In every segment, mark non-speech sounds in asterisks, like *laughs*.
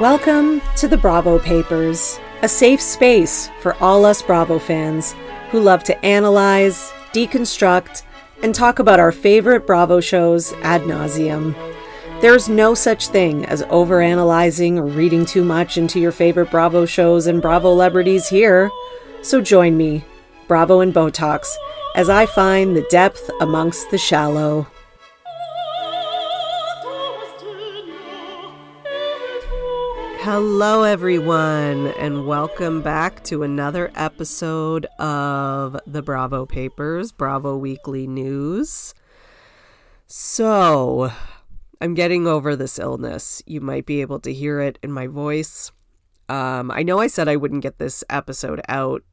Welcome to the Bravo Papers, a safe space for all us Bravo fans who love to analyze, deconstruct, and talk about our favorite Bravo shows ad nauseum. There's no such thing as overanalyzing or reading too much into your favorite Bravo shows and Bravo celebrities here. So join me, Bravo and Botox, as I find the depth amongst the shallow. Hello, everyone, and welcome back to another episode of the Bravo Papers, Bravo Weekly News. So, I'm getting over this illness. You might be able to hear it in my voice. Um, I know I said I wouldn't get this episode out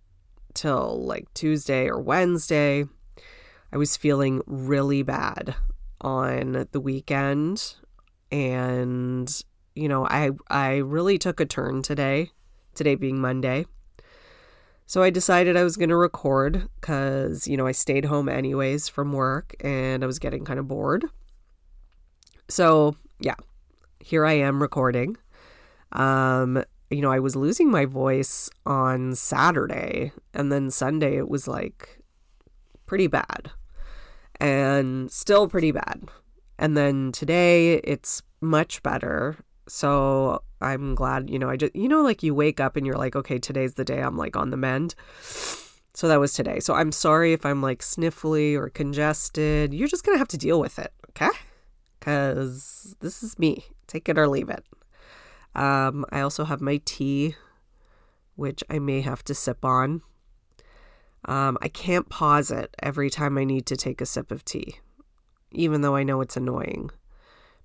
till like Tuesday or Wednesday. I was feeling really bad on the weekend and you know, I I really took a turn today, today being Monday. So I decided I was going to record cuz, you know, I stayed home anyways from work and I was getting kind of bored. So, yeah. Here I am recording. Um, you know, I was losing my voice on Saturday and then Sunday it was like pretty bad. And still pretty bad. And then today it's much better so I'm glad, you know, I just, you know, like you wake up and you're like, okay, today's the day I'm like on the mend. So that was today. So I'm sorry if I'm like sniffly or congested. You're just going to have to deal with it, okay? Because this is me. Take it or leave it. Um, I also have my tea, which I may have to sip on. Um, I can't pause it every time I need to take a sip of tea, even though I know it's annoying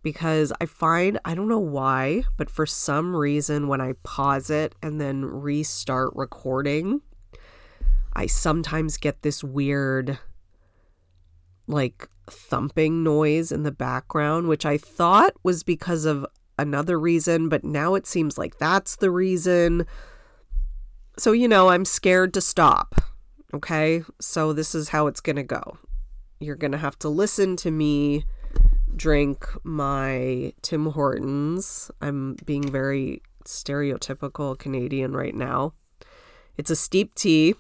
because I find, I don't know why, but for some reason, when I pause it and then restart recording, I sometimes get this weird, like, thumping noise in the background, which I thought was because of another reason, but now it seems like that's the reason. So, you know, I'm scared to stop. Okay. So, this is how it's going to go. You're going to have to listen to me drink my Tim Hortons. I'm being very stereotypical Canadian right now. It's a steep tea,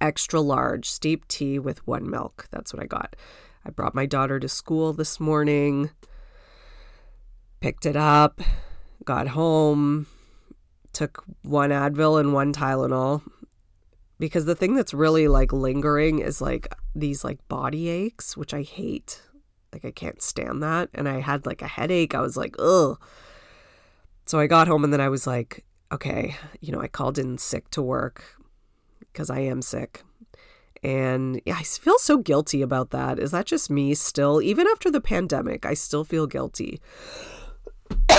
extra large steep tea with one milk. That's what I got. I brought my daughter to school this morning, picked it up, got home, took one Advil and one Tylenol. Because the thing that's really like lingering is like these like body aches, which I hate. Like I can't stand that. And I had like a headache. I was like, ugh. So I got home and then I was like, okay, you know, I called in sick to work because I am sick. And yeah, I feel so guilty about that. Is that just me still? Even after the pandemic, I still feel guilty. *coughs*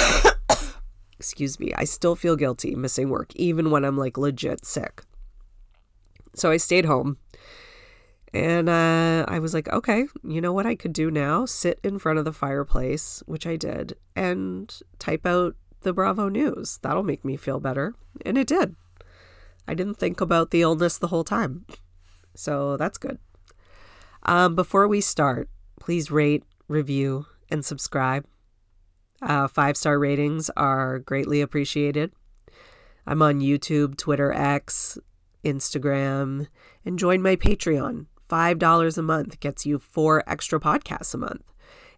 Excuse me. I still feel guilty missing work, even when I'm like legit sick. So I stayed home and uh, I was like, okay, you know what I could do now? Sit in front of the fireplace, which I did, and type out the Bravo news. That'll make me feel better. And it did. I didn't think about the illness the whole time. So that's good. Um, before we start, please rate, review, and subscribe. Uh, Five star ratings are greatly appreciated. I'm on YouTube, Twitter, X, Instagram, and join my Patreon $5 a month gets you four extra podcasts a month.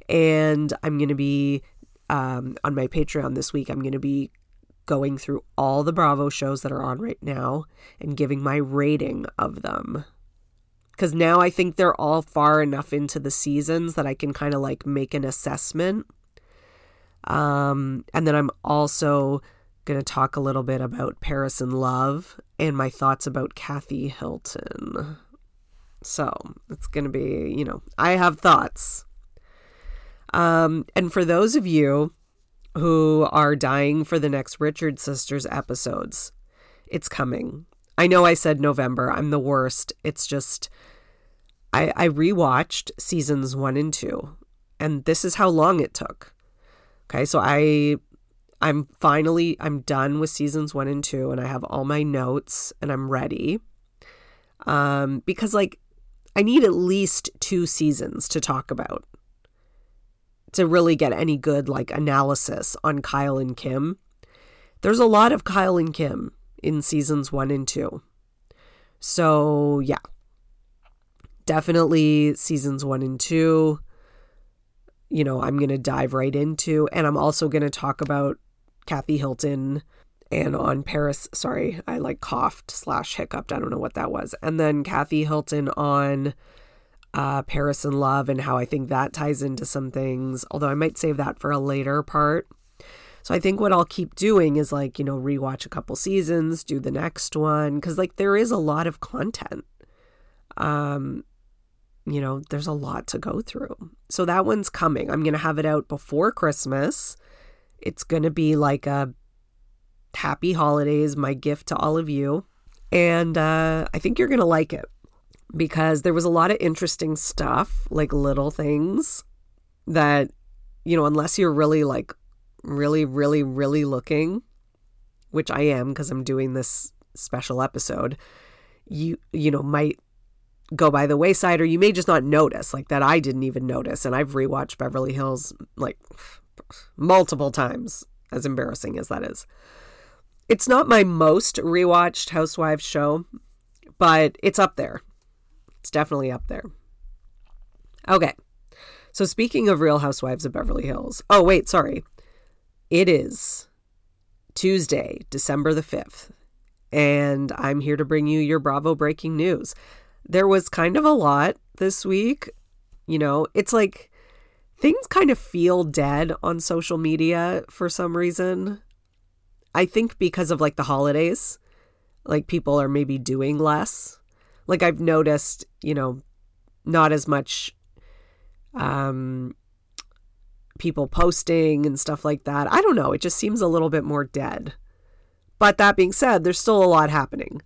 And I'm going to be um, on my Patreon this week, I'm going to be going through all the Bravo shows that are on right now and giving my rating of them. Because now I think they're all far enough into the seasons that I can kind of like make an assessment. Um, and then I'm also going to talk a little bit about Paris in Love and my thoughts about Kathy Hilton. So it's going to be, you know, I have thoughts. Um, and for those of you who are dying for the next Richard Sisters episodes, it's coming. I know I said November. I'm the worst. It's just, I, I rewatched seasons one and two, and this is how long it took. Okay, so I I'm finally I'm done with seasons 1 and 2 and I have all my notes and I'm ready. Um because like I need at least two seasons to talk about to really get any good like analysis on Kyle and Kim there's a lot of Kyle and Kim in seasons one and two. So, yeah, definitely seasons one and two. You know, I'm going to dive right into, and I'm also going to talk about Kathy Hilton and on Paris. Sorry, I like coughed slash hiccuped. I don't know what that was. And then Kathy Hilton on uh, Paris in Love and how I think that ties into some things, although I might save that for a later part. So I think what I'll keep doing is like, you know, rewatch a couple seasons, do the next one cuz like there is a lot of content. Um you know, there's a lot to go through. So that one's coming. I'm going to have it out before Christmas. It's going to be like a happy holidays, my gift to all of you. And uh, I think you're going to like it because there was a lot of interesting stuff, like little things that, you know, unless you're really like really, really, really looking, which I am because I'm doing this special episode, you you know might go by the wayside or you may just not notice like that I didn't even notice and I've rewatched Beverly Hills like multiple times as embarrassing as that is. It's not my most rewatched Housewives show, but it's up there. It's definitely up there. Okay. So speaking of Real Housewives of Beverly Hills. Oh wait, sorry. It is Tuesday, December the 5th, and I'm here to bring you your Bravo breaking news. There was kind of a lot this week. You know, it's like things kind of feel dead on social media for some reason. I think because of like the holidays, like people are maybe doing less. Like I've noticed, you know, not as much um people posting and stuff like that. I don't know. It just seems a little bit more dead. But that being said, there's still a lot happening.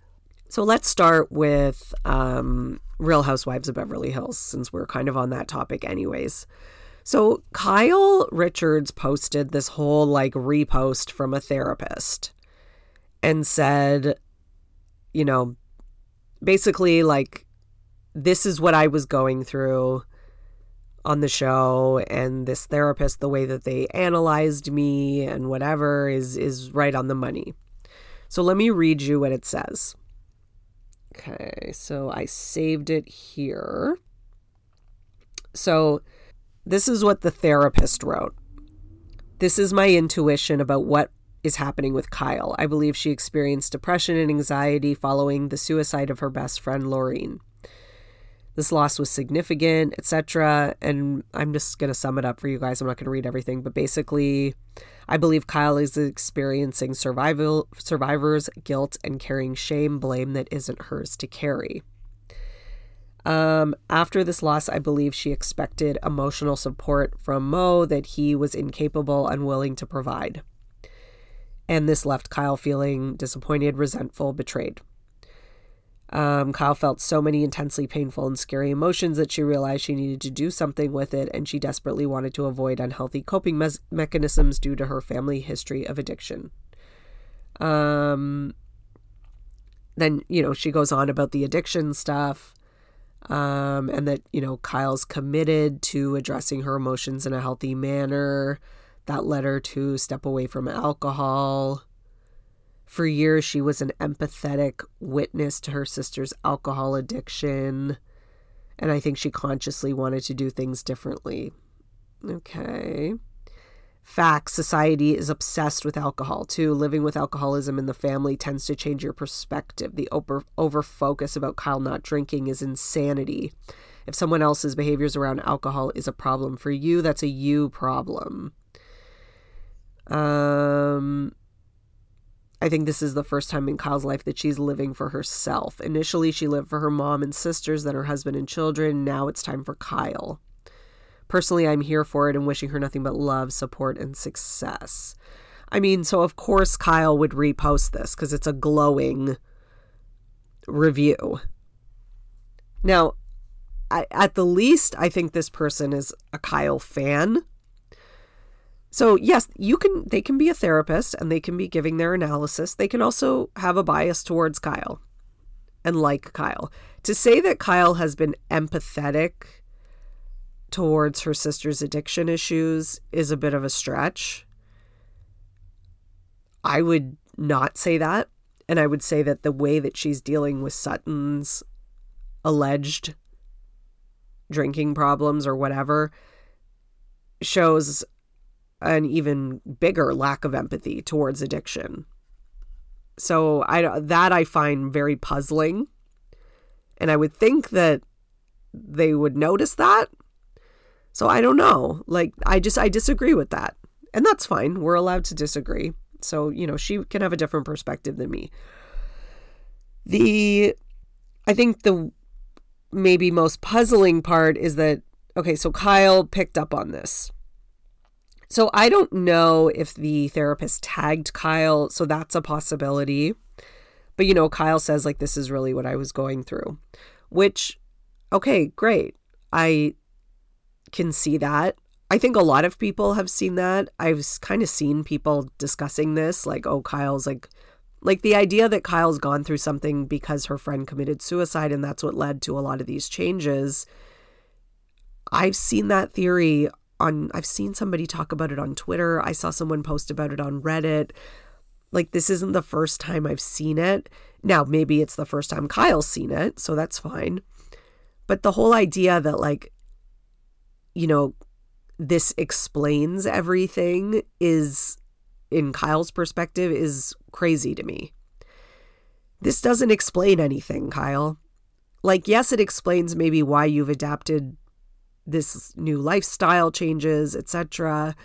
So let's start with um, Real Housewives of Beverly Hills, since we're kind of on that topic, anyways. So Kyle Richards posted this whole like repost from a therapist and said, you know, basically like, this is what I was going through on the show and this therapist the way that they analyzed me and whatever is is right on the money. So let me read you what it says. Okay, so I saved it here. So this is what the therapist wrote. This is my intuition about what is happening with Kyle. I believe she experienced depression and anxiety following the suicide of her best friend Laureen this loss was significant, etc. And I'm just going to sum it up for you guys. I'm not going to read everything, but basically, I believe Kyle is experiencing survival survivor's guilt and carrying shame, blame that isn't hers to carry. Um, after this loss, I believe she expected emotional support from Mo that he was incapable, and unwilling to provide. And this left Kyle feeling disappointed, resentful, betrayed. Um, Kyle felt so many intensely painful and scary emotions that she realized she needed to do something with it, and she desperately wanted to avoid unhealthy coping me- mechanisms due to her family history of addiction. Um, then, you know, she goes on about the addiction stuff, um, and that, you know, Kyle's committed to addressing her emotions in a healthy manner. That led her to step away from alcohol. For years, she was an empathetic witness to her sister's alcohol addiction. And I think she consciously wanted to do things differently. Okay. Facts society is obsessed with alcohol too. Living with alcoholism in the family tends to change your perspective. The over, over focus about Kyle not drinking is insanity. If someone else's behaviors around alcohol is a problem for you, that's a you problem. Um, I think this is the first time in Kyle's life that she's living for herself. Initially, she lived for her mom and sisters, then her husband and children. Now it's time for Kyle. Personally, I'm here for it and wishing her nothing but love, support, and success. I mean, so of course Kyle would repost this because it's a glowing review. Now, I, at the least, I think this person is a Kyle fan so, yes, you can they can be a therapist and they can be giving their analysis. They can also have a bias towards Kyle and like Kyle. To say that Kyle has been empathetic towards her sister's addiction issues is a bit of a stretch. I would not say that. And I would say that the way that she's dealing with Sutton's alleged drinking problems or whatever shows an even bigger lack of empathy towards addiction. So I that I find very puzzling. And I would think that they would notice that. So I don't know. Like I just I disagree with that. And that's fine. We're allowed to disagree. So, you know, she can have a different perspective than me. The I think the maybe most puzzling part is that okay, so Kyle picked up on this. So I don't know if the therapist tagged Kyle, so that's a possibility. But you know, Kyle says like this is really what I was going through, which okay, great. I can see that. I think a lot of people have seen that. I've kind of seen people discussing this like oh Kyle's like like the idea that Kyle's gone through something because her friend committed suicide and that's what led to a lot of these changes. I've seen that theory on I've seen somebody talk about it on Twitter. I saw someone post about it on Reddit. Like this isn't the first time I've seen it. Now, maybe it's the first time Kyle's seen it, so that's fine. But the whole idea that like you know, this explains everything is in Kyle's perspective is crazy to me. This doesn't explain anything, Kyle. Like, yes, it explains maybe why you've adapted this new lifestyle changes, etc.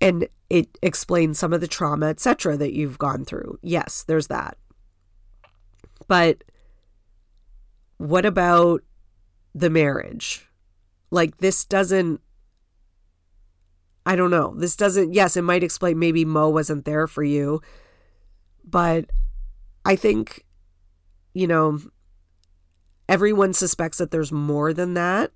And it explains some of the trauma, etc., that you've gone through. Yes, there's that. But what about the marriage? Like, this doesn't I don't know. This doesn't, yes, it might explain maybe Mo wasn't there for you, but I think, you know, everyone suspects that there's more than that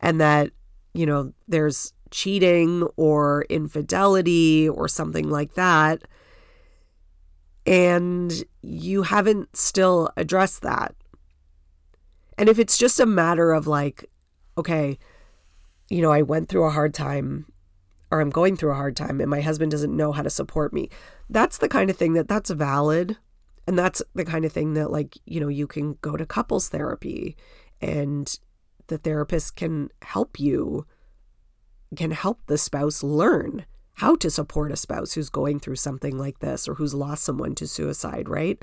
and that, you know, there's cheating or infidelity or something like that. And you haven't still addressed that. And if it's just a matter of like, okay, you know, I went through a hard time or I'm going through a hard time and my husband doesn't know how to support me. That's the kind of thing that that's valid. And that's the kind of thing that like, you know, you can go to couples therapy and the therapist can help you can help the spouse learn how to support a spouse who's going through something like this or who's lost someone to suicide, right?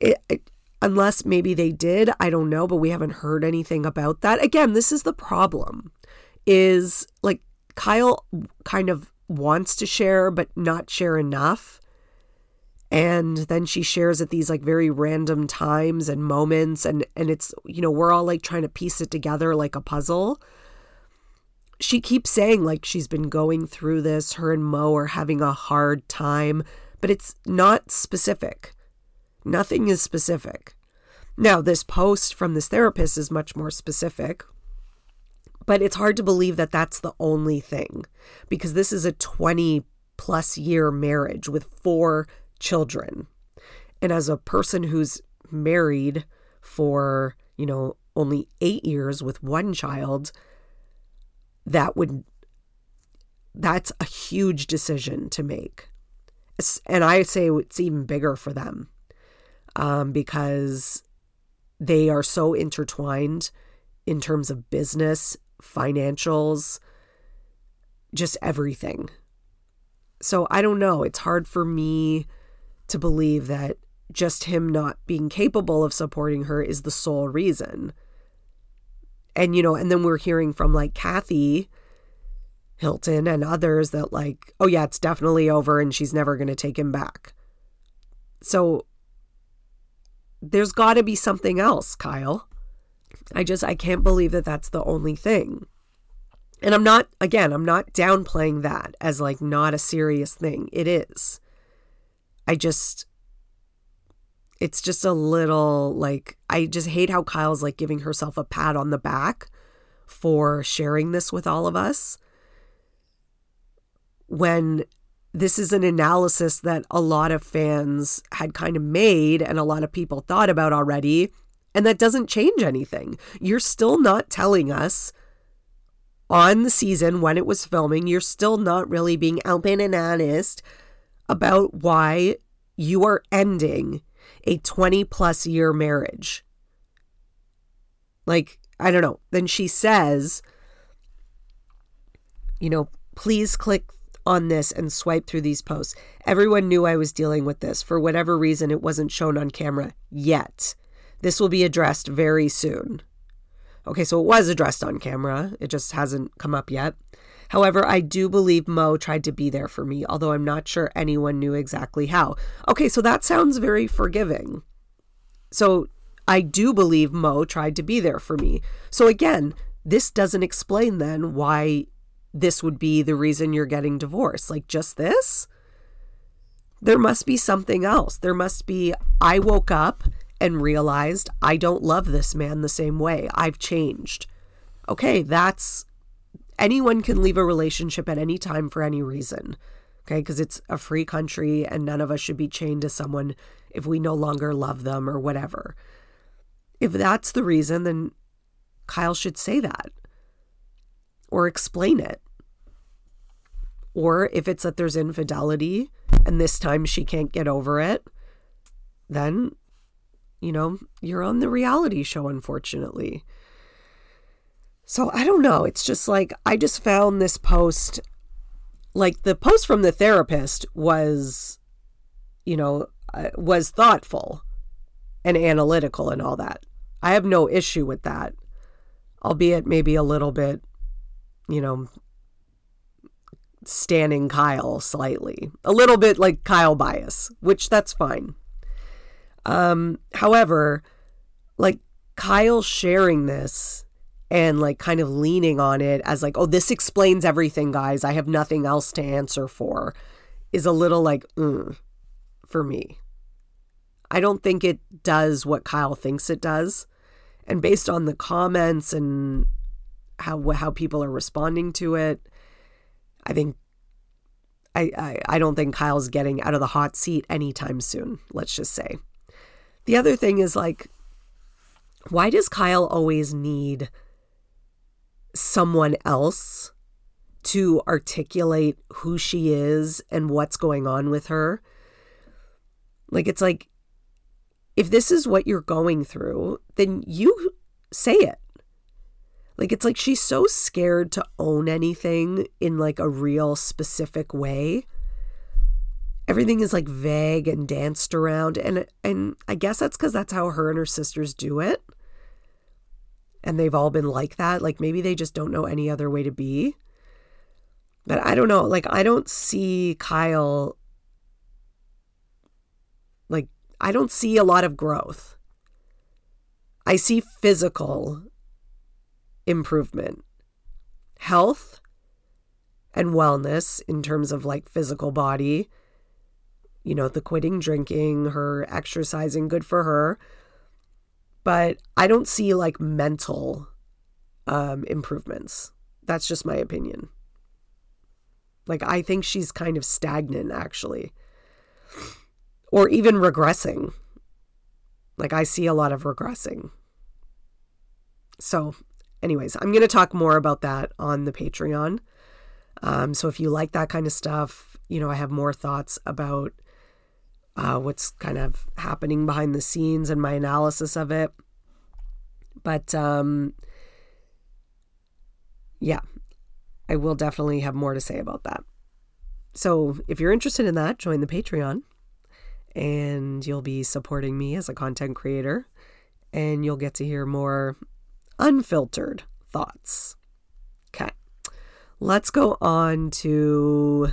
It, it, unless maybe they did, I don't know, but we haven't heard anything about that. Again, this is the problem is like Kyle kind of wants to share, but not share enough. And then she shares at these like very random times and moments. And, and it's, you know, we're all like trying to piece it together like a puzzle. She keeps saying like she's been going through this, her and Mo are having a hard time, but it's not specific. Nothing is specific. Now, this post from this therapist is much more specific. But it's hard to believe that that's the only thing because this is a 20 plus year marriage with four children. And as a person who's married for, you know, only eight years with one child, that would, that's a huge decision to make. And I say it's even bigger for them um, because they are so intertwined in terms of business financials, just everything. So I don't know. It's hard for me to believe that just him not being capable of supporting her is the sole reason. And, you know, and then we're hearing from like Kathy Hilton and others that, like, oh, yeah, it's definitely over and she's never going to take him back. So there's got to be something else, Kyle. I just, I can't believe that that's the only thing. And I'm not, again, I'm not downplaying that as like not a serious thing. It is. I just, it's just a little like, I just hate how Kyle's like giving herself a pat on the back for sharing this with all of us when this is an analysis that a lot of fans had kind of made and a lot of people thought about already and that doesn't change anything. You're still not telling us on the season when it was filming, you're still not really being open and honest about why you are ending a 20 plus year marriage. Like, I don't know. Then she says, you know, please click on this and swipe through these posts. Everyone knew I was dealing with this. For whatever reason, it wasn't shown on camera yet. This will be addressed very soon. Okay, so it was addressed on camera, it just hasn't come up yet. However, I do believe Mo tried to be there for me, although I'm not sure anyone knew exactly how. Okay, so that sounds very forgiving. So I do believe Mo tried to be there for me. So again, this doesn't explain then why this would be the reason you're getting divorced. Like just this? There must be something else. There must be, I woke up and realized I don't love this man the same way. I've changed. Okay, that's anyone can leave a relationship at any time for any reason. Okay, because it's a free country and none of us should be chained to someone if we no longer love them or whatever. If that's the reason, then Kyle should say that or explain it. Or if it's that there's infidelity and this time she can't get over it, then, you know, you're on the reality show, unfortunately. So I don't know. It's just like, I just found this post, like the post from the therapist was, you know, uh, was thoughtful and analytical and all that. I have no issue with that, albeit maybe a little bit, you know, standing Kyle slightly. A little bit like Kyle bias, which that's fine. Um, however, like Kyle sharing this and like kind of leaning on it as like, oh, this explains everything, guys. I have nothing else to answer for, is a little like, mm, for me. I don't think it does what Kyle thinks it does. And based on the comments and how how people are responding to it, I think I, I, I don't think Kyle's getting out of the hot seat anytime soon, let's just say. The other thing is like, why does Kyle always need someone else to articulate who she is and what's going on with her? Like, it's like, if this is what you're going through, then you say it. Like it's like she's so scared to own anything in like a real specific way. Everything is like vague and danced around and and I guess that's cuz that's how her and her sisters do it. And they've all been like that. Like maybe they just don't know any other way to be. But I don't know. Like I don't see Kyle like I don't see a lot of growth. I see physical improvement. Health and wellness in terms of like physical body, you know, the quitting drinking, her exercising, good for her. But I don't see like mental um, improvements. That's just my opinion. Like, I think she's kind of stagnant, actually, or even regressing. Like, I see a lot of regressing. So, anyways, I'm going to talk more about that on the Patreon. Um, so if you like that kind of stuff, you know, I have more thoughts about uh, what's kind of happening behind the scenes and my analysis of it. But um, yeah, I will definitely have more to say about that. So if you're interested in that, join the Patreon and you'll be supporting me as a content creator and you'll get to hear more unfiltered thoughts. Okay. Let's go on to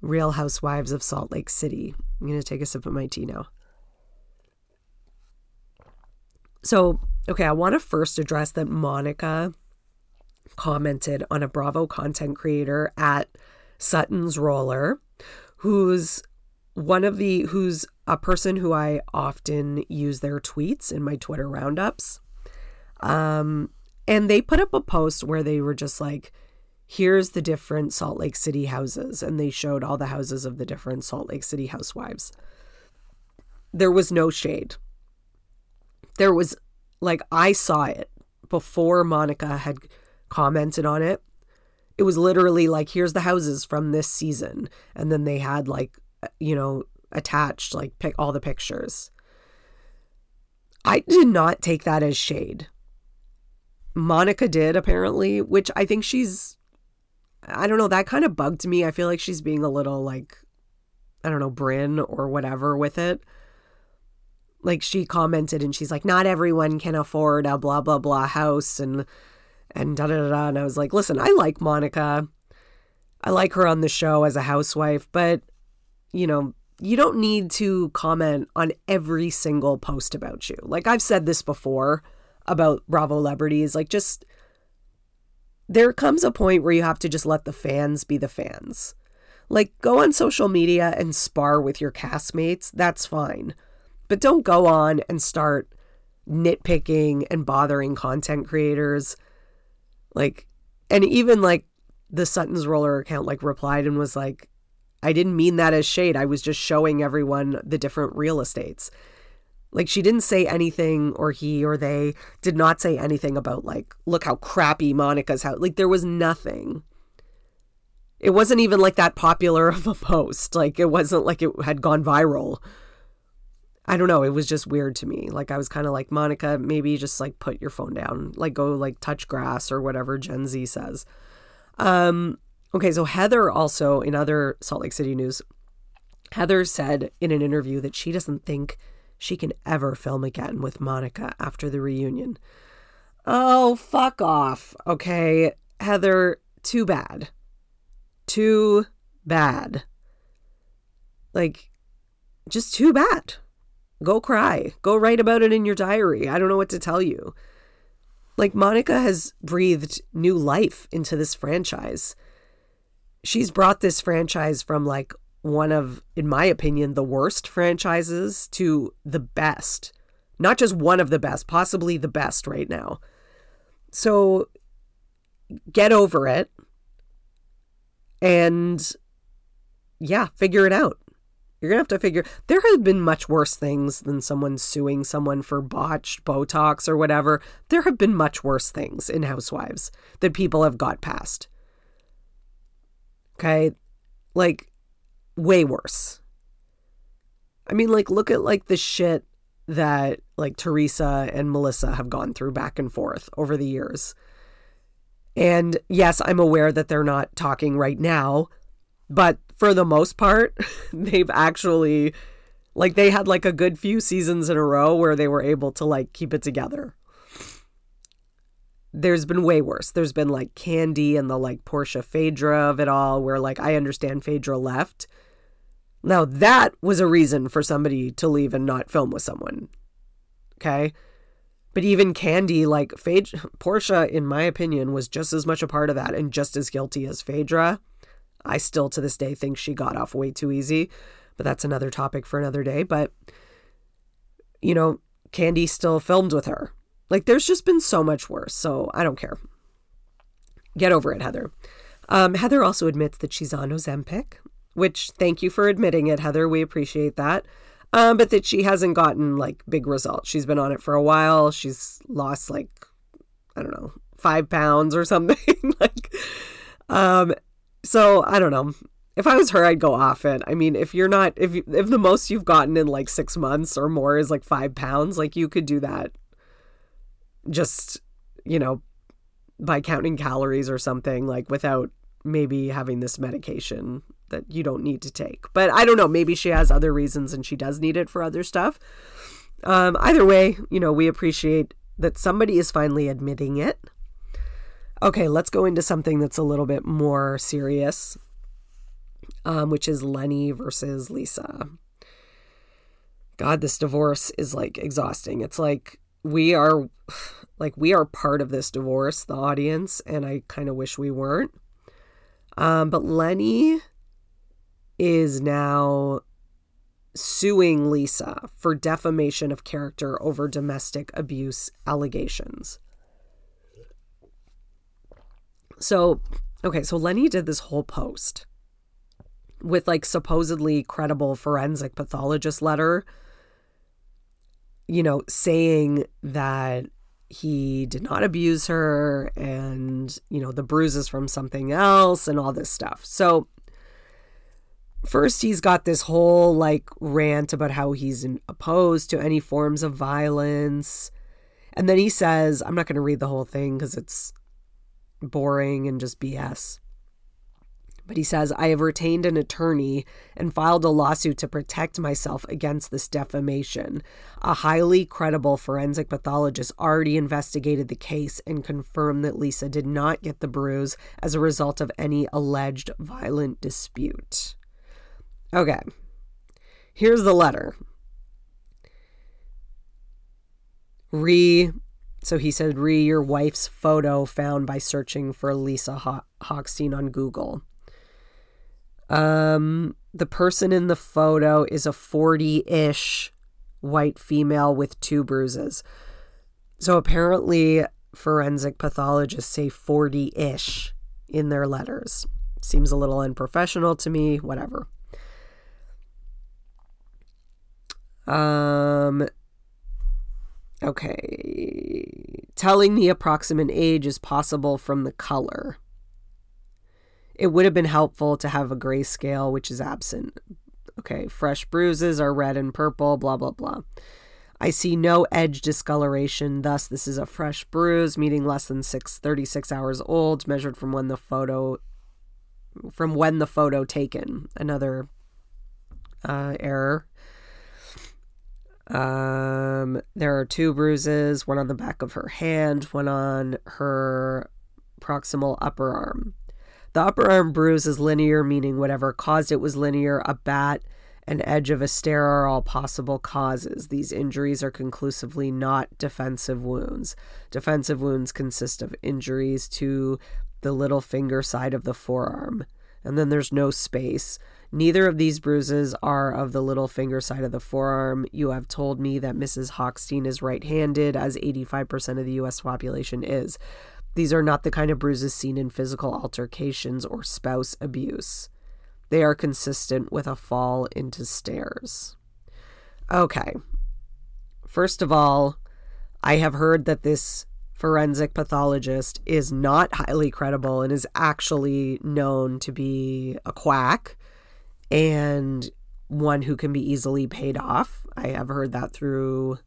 Real Housewives of Salt Lake City. I'm going to take a sip of my tea now. So, okay, I want to first address that Monica commented on a Bravo content creator at Sutton's Roller, who's one of the who's a person who I often use their tweets in my Twitter roundups. Um, and they put up a post where they were just like, here's the different Salt Lake City houses. And they showed all the houses of the different Salt Lake City housewives. There was no shade. There was, like, I saw it before Monica had commented on it. It was literally like, here's the houses from this season. And then they had like you know, attached, like pick all the pictures. I did not take that as shade. Monica did apparently, which I think she's I don't know, that kind of bugged me. I feel like she's being a little like I don't know, Bryn or whatever with it. Like she commented and she's like, not everyone can afford a blah blah blah house and and da da da. da. And I was like, listen, I like Monica. I like her on the show as a housewife, but you know, you don't need to comment on every single post about you. Like I've said this before about Bravo celebrities, like just there comes a point where you have to just let the fans be the fans. Like go on social media and spar with your castmates, that's fine. But don't go on and start nitpicking and bothering content creators. Like and even like the Sutton's roller account like replied and was like I didn't mean that as shade. I was just showing everyone the different real estates. Like she didn't say anything, or he or they did not say anything about like, look how crappy Monica's house. Like there was nothing. It wasn't even like that popular of a post. Like it wasn't like it had gone viral. I don't know. It was just weird to me. Like I was kind of like Monica, maybe just like put your phone down, like go like touch grass or whatever Gen Z says. Um, okay, so Heather also in other Salt Lake City news, Heather said in an interview that she doesn't think she can ever film again with Monica after the reunion. Oh, fuck off. Okay, Heather, too bad. Too bad. Like, just too bad. Go cry. Go write about it in your diary. I don't know what to tell you. Like, Monica has breathed new life into this franchise. She's brought this franchise from like one of, in my opinion, the worst franchises to the best. Not just one of the best, possibly the best right now. So get over it and yeah, figure it out. You're going to have to figure there have been much worse things than someone suing someone for botched Botox or whatever. There have been much worse things in Housewives that people have got past. Okay? Like way worse. I mean, like, look at like the shit that like Teresa and Melissa have gone through back and forth over the years. And yes, I'm aware that they're not talking right now, but for the most part, *laughs* they've actually like they had like a good few seasons in a row where they were able to like keep it together. There's been way worse. There's been like Kandi and the like Porsha Phaedra of it all, where like I understand Phaedra left, now, that was a reason for somebody to leave and not film with someone. Okay. But even Kandi, like Phaedra, Porsha, in my opinion, was just as much a part of that and just as guilty as Phaedra. I still to this day think she got off way too easy, but that's another topic for another day. But, you know, Kandi still filmed with her. Like, there's just been so much worse. So I don't care. Get over it, Heather. Um, Heather also admits that she's on Ozempic which thank you for admitting it, Heather. We appreciate that. Um, but that she hasn't gotten like big results. She's been on it for a while. She's lost like, I don't know, five pounds or *laughs* something. like, um, so I don't know. If I was her, I'd go off it. I mean, if you're not, if you, if the most you've gotten in like six months or more is like five pounds, like you could do that. Just, you know, by counting calories or something, like without maybe having this medication that you don't need to take. But I don't know. Maybe she has other reasons and she does need it for other stuff. Um, either way, you know, we appreciate that somebody is finally admitting it. Okay, let's go into something that's a little bit more serious, um, which is Lenny versus Lisa. God, this divorce is like exhausting. It's like we are like we are part of this divorce, the audience, and I kind of wish we weren't. Um, but Lenny is now suing Lisa for defamation of character over domestic abuse allegations. So, okay, so Lenny did this whole post with like supposedly credible forensic pathologist letter, you know, saying that he did not abuse her and, you know, the bruises from something else and all this stuff. So, first he's got this whole like rant about how he's opposed to any forms of violence. And then he says, I'm not going to read the whole thing because it's boring and just BS. But he says, I have retained an attorney and filed a lawsuit to protect myself against this defamation. A highly credible forensic pathologist already investigated the case and confirmed that Lisa did not get the bruise as a result of any alleged violent dispute. Okay, here's the letter. Re, so he said, re your wife's photo found by searching for Lisa Ho- Hochstein on Google. Um, the person in the photo is a 40 ish white female with two bruises. So apparently, forensic pathologists say 40 ish in their letters. Seems a little unprofessional to me, whatever. Um, okay. Telling the approximate age is possible from the color. It would have been helpful to have a grayscale, which is absent. Okay, fresh bruises are red and purple, blah, blah, blah. I see no edge discoloration, thus, this is a fresh bruise, meaning less than six, 36 hours old, measured from when the photo from when the photo taken. Another uh, error. Um, there are two bruises, one on the back of her hand, one on her proximal upper arm. The upper arm bruise is linear, meaning whatever caused it was linear. A bat an edge of a stair are all possible causes. These injuries are conclusively not defensive wounds. Defensive wounds consist of injuries to the little finger side of the forearm, and then there's no space. Neither of these bruises are of the little finger side of the forearm. You have told me that Mrs. Hochstein is right handed, as 85% of the US population is. These are not the kind of bruises seen in physical altercations or spouse abuse. They are consistent with a fall into stairs. Okay. First of all, I have heard that this forensic pathologist is not highly credible and is actually known to be a quack and one who can be easily paid off. I have heard that through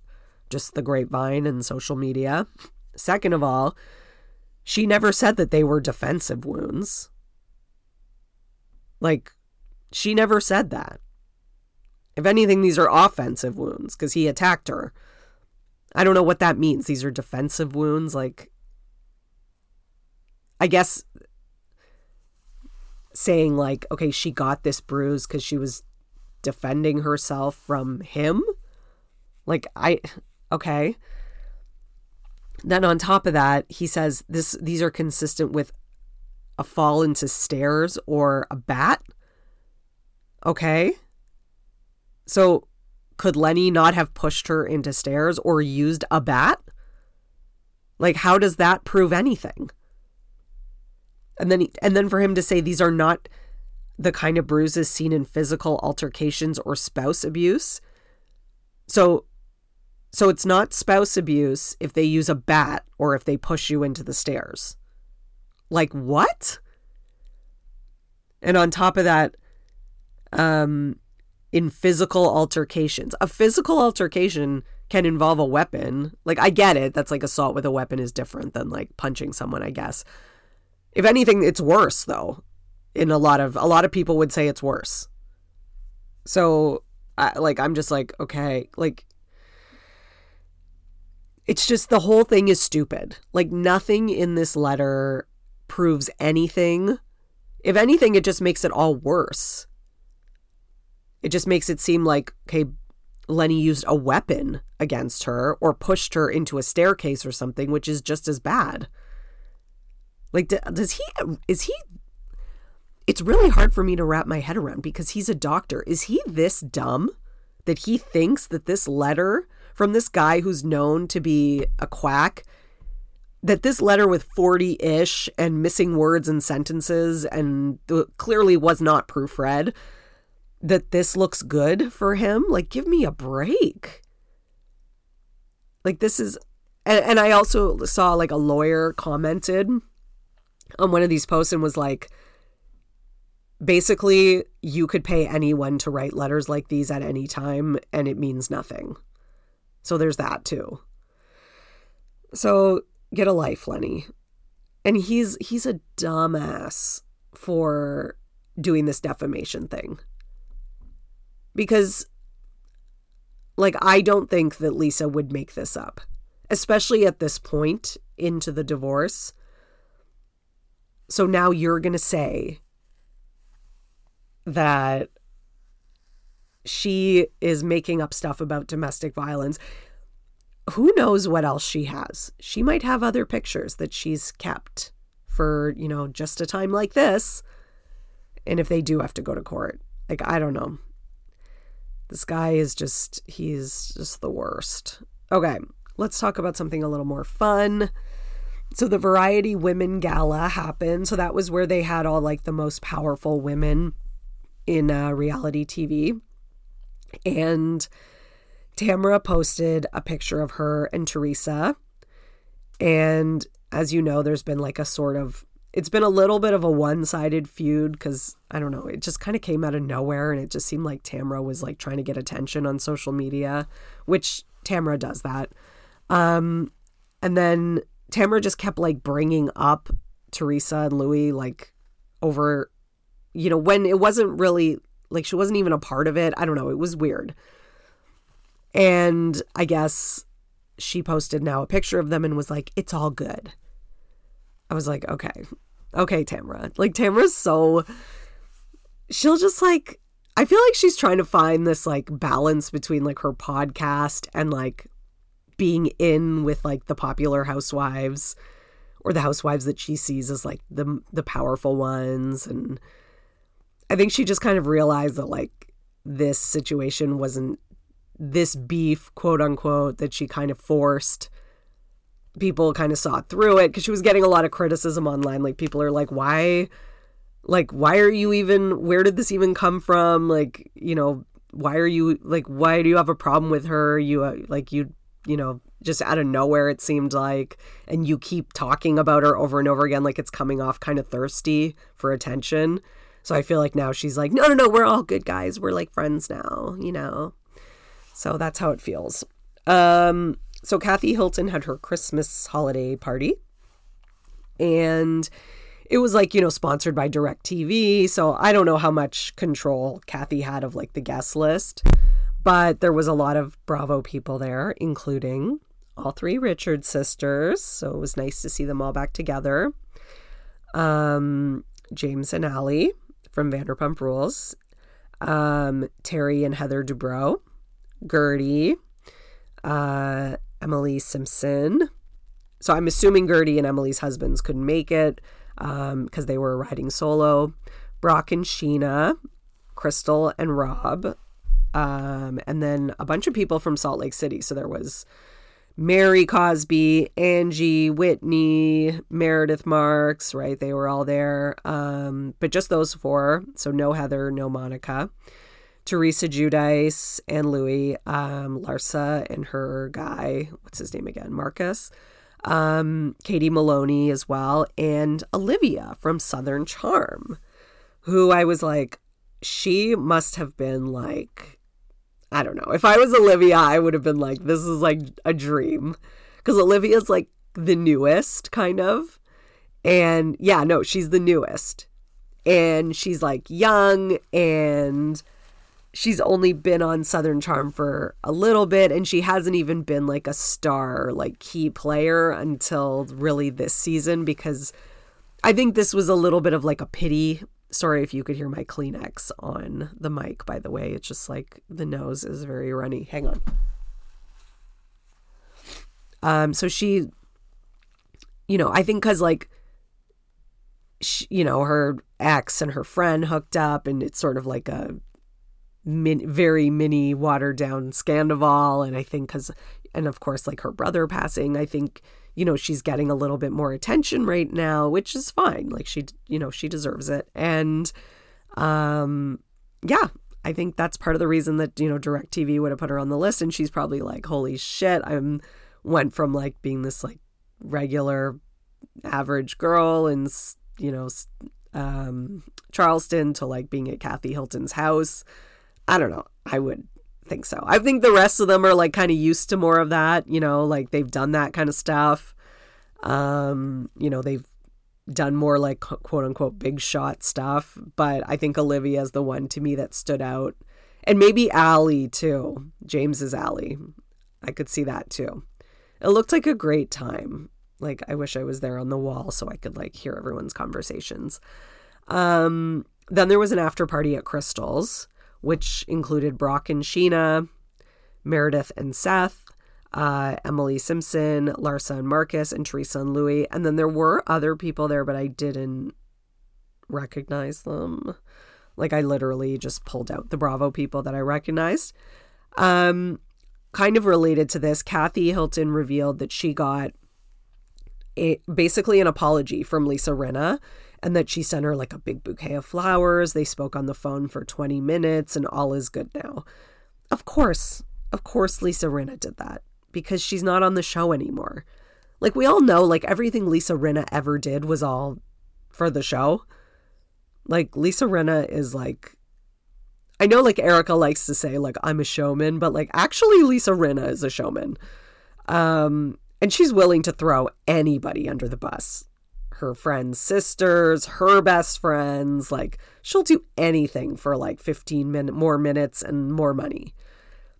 just the grapevine and social media. Second of all, she never said that they were defensive wounds. Like, she never said that. If anything, these are offensive wounds because he attacked her. I don't know what that means. These are defensive wounds. Like, I guess saying, like, okay, she got this bruise because she was defending herself from him. Like, I, okay. Then on top of that, he says this these are consistent with a fall into stairs or a bat. Okay. So could Lenny not have pushed her into stairs or used a bat? Like how does that prove anything? And then he, and then for him to say these are not the kind of bruises seen in physical altercations or spouse abuse. So so it's not spouse abuse if they use a bat or if they push you into the stairs. Like what? And on top of that, um, in physical altercations, a physical altercation can involve a weapon. Like I get it, that's like assault with a weapon is different than like punching someone, I guess. If anything, it's worse though. In a lot of a lot of people would say it's worse. So, I, like I'm just like okay, like it's just the whole thing is stupid. Like nothing in this letter proves anything. If anything, it just makes it all worse. It just makes it seem like, okay, Lenny used a weapon against her or pushed her into a staircase or something, which is just as bad. Like, does he, is he, it's really hard for me to wrap my head around because he's a doctor. Is he this dumb that he thinks that this letter from this guy who's known to be a quack that this letter with 40 ish and missing words and sentences and clearly was not proofread, that this looks good for him. Like, give me a break. Like, this is. And, and I also saw like a lawyer commented on one of these posts and was like, basically, you could pay anyone to write letters like these at any time and it means nothing. So there's that too. So get a life, Lenny. And he's he's a dumbass for doing this defamation thing. Because like I don't think that Lisa would make this up, especially at this point into the divorce. So now you're going to say that she is making up stuff about domestic violence. Who knows what else she has? She might have other pictures that she's kept for, you know, just a time like this. And if they do have to go to court, like, I don't know. This guy is just, he's just the worst. Okay, let's talk about something a little more fun. So the Variety Women Gala happened. So that was where they had all like the most powerful women in uh, reality TV. And Tamra posted a picture of her and Teresa. And as you know, there's been like a sort of, it's been a little bit of a one sided feud because I don't know, it just kind of came out of nowhere. And it just seemed like Tamra was like trying to get attention on social media, which Tamra does that. Um, and then Tamra just kept like bringing up Teresa and Louis like over you know, when it wasn't really like she wasn't even a part of it. I don't know. It was weird. And I guess she posted now a picture of them and was like, it's all good. I was like, okay, okay, Tamra. Like, Tamra's so. She'll just like. I feel like she's trying to find this like balance between like her podcast and like being in with like the popular housewives or the housewives that she sees as like the the powerful ones and I think she just kind of realized that like this situation wasn't this beef, quote unquote, that she kind of forced. People kind of saw through it because she was getting a lot of criticism online. Like people are like, why, like, why are you even? Where did this even come from? Like, you know, why are you like? Why do you have a problem with her? You uh, like you, you know, just out of nowhere it seemed like, and you keep talking about her over and over again, like it's coming off kind of thirsty for attention. So I feel like now she's like, no, no, no, we're all good guys. We're like friends now, you know? So that's how it feels. Um, so Kathy Hilton had her Christmas holiday party. And it was like, you know, sponsored by DirecTV. So I don't know how much control Kathy had of like the guest list. But there was a lot of Bravo people there, including all three Richard sisters. So it was nice to see them all back together. Um, James and Allie from Vanderpump Rules, um, Terry and Heather Dubrow, Gertie, uh, Emily Simpson. So I'm assuming Gertie and Emily's husbands couldn't make it because um, they were riding solo. Brock and Scheana, Crystal and Rob, um, and then a bunch of people from Salt Lake City. So there was Mary Cosby, Angie, Whitney, Meredith Marks, right? They were all there. Um, but just those four. So no Heather, no Monica. Teresa Giudice and Louis, um, Larsa and her guy, what's his name again? Marcus. Um, Katie Maloney as well, and Olivia from Southern Charm, who I was like, she must have been like I don't know. If I was Olivia, I would have been like, this is like a dream. Because Olivia's like the newest, kind of. And yeah, no, she's the newest. And she's like young and she's only been on Southern Charm for a little bit and she hasn't even been like a star, like key player until really this season because I think this was a little bit of like a pity Sorry if you could hear my Kleenex on the mic, by the way. It's just like the nose is very runny. Hang on. Um, so she, you know, I think because like, she, you know, her ex and her friend hooked up, and it's sort of like a min, very mini watered down scandal. And I think because, and of course, like her brother passing, I think you know, she's getting a little bit more attention right now, which is fine. Like she, you know, she deserves it. And um yeah, I think that's part of the reason that, you know, DirecTV would have put her on the list and she's probably like, "Holy shit, I'm went from like being this like regular average girl and, you know, um, Charleston to like being at Kathy Hilton's house. I don't know. I would think so. I think the rest of them are like kind of used to more of that, you know, like they've done that kind of stuff. Um, you know, they've done more like quote unquote big shot stuff, but I think Olivia is the one to me that stood out. And maybe Allie too. James's Allie. I could see that too. It looked like a great time. Like I wish I was there on the wall so I could like hear everyone's conversations. Um then there was an after party at Crystal's, which included Brock and Scheana, Meredith and Seth, uh, Emily Simpson, Larsa and Marcus, and Teresa and Louie. And then there were other people there, but I didn't recognize them. Like I literally just pulled out the Bravo people that I recognized. Um, kind of related to this, Kathy Hilton revealed that she got a, basically an apology from Lisa Rinna and that she sent her like a big bouquet of flowers. They spoke on the phone for 20 minutes and all is good now. Of course, of course, Lisa Rinna did that because she's not on the show anymore. Like we all know, like everything Lisa Rinna ever did was all for the show. Like Lisa Rinna is like I know like Erika likes to say like I'm a showman, but like actually Lisa Rinna is a showman. Um and she's willing to throw anybody under the bus. Her friends' sisters, her best friends, like she'll do anything for like 15 minute more minutes and more money.